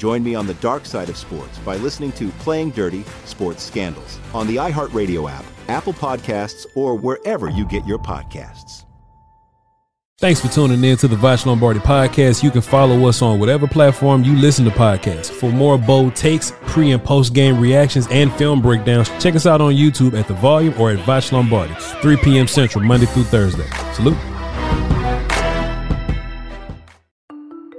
Join me on the dark side of sports by listening to Playing Dirty Sports Scandals on the iHeartRadio app, Apple Podcasts, or wherever you get your podcasts. Thanks for tuning in to the Voch Lombardi podcast. You can follow us on whatever platform you listen to podcasts. For more bold takes, pre and post game reactions, and film breakdowns, check us out on YouTube at The Volume or at Voch Lombardi, 3 p.m. Central, Monday through Thursday. Salute.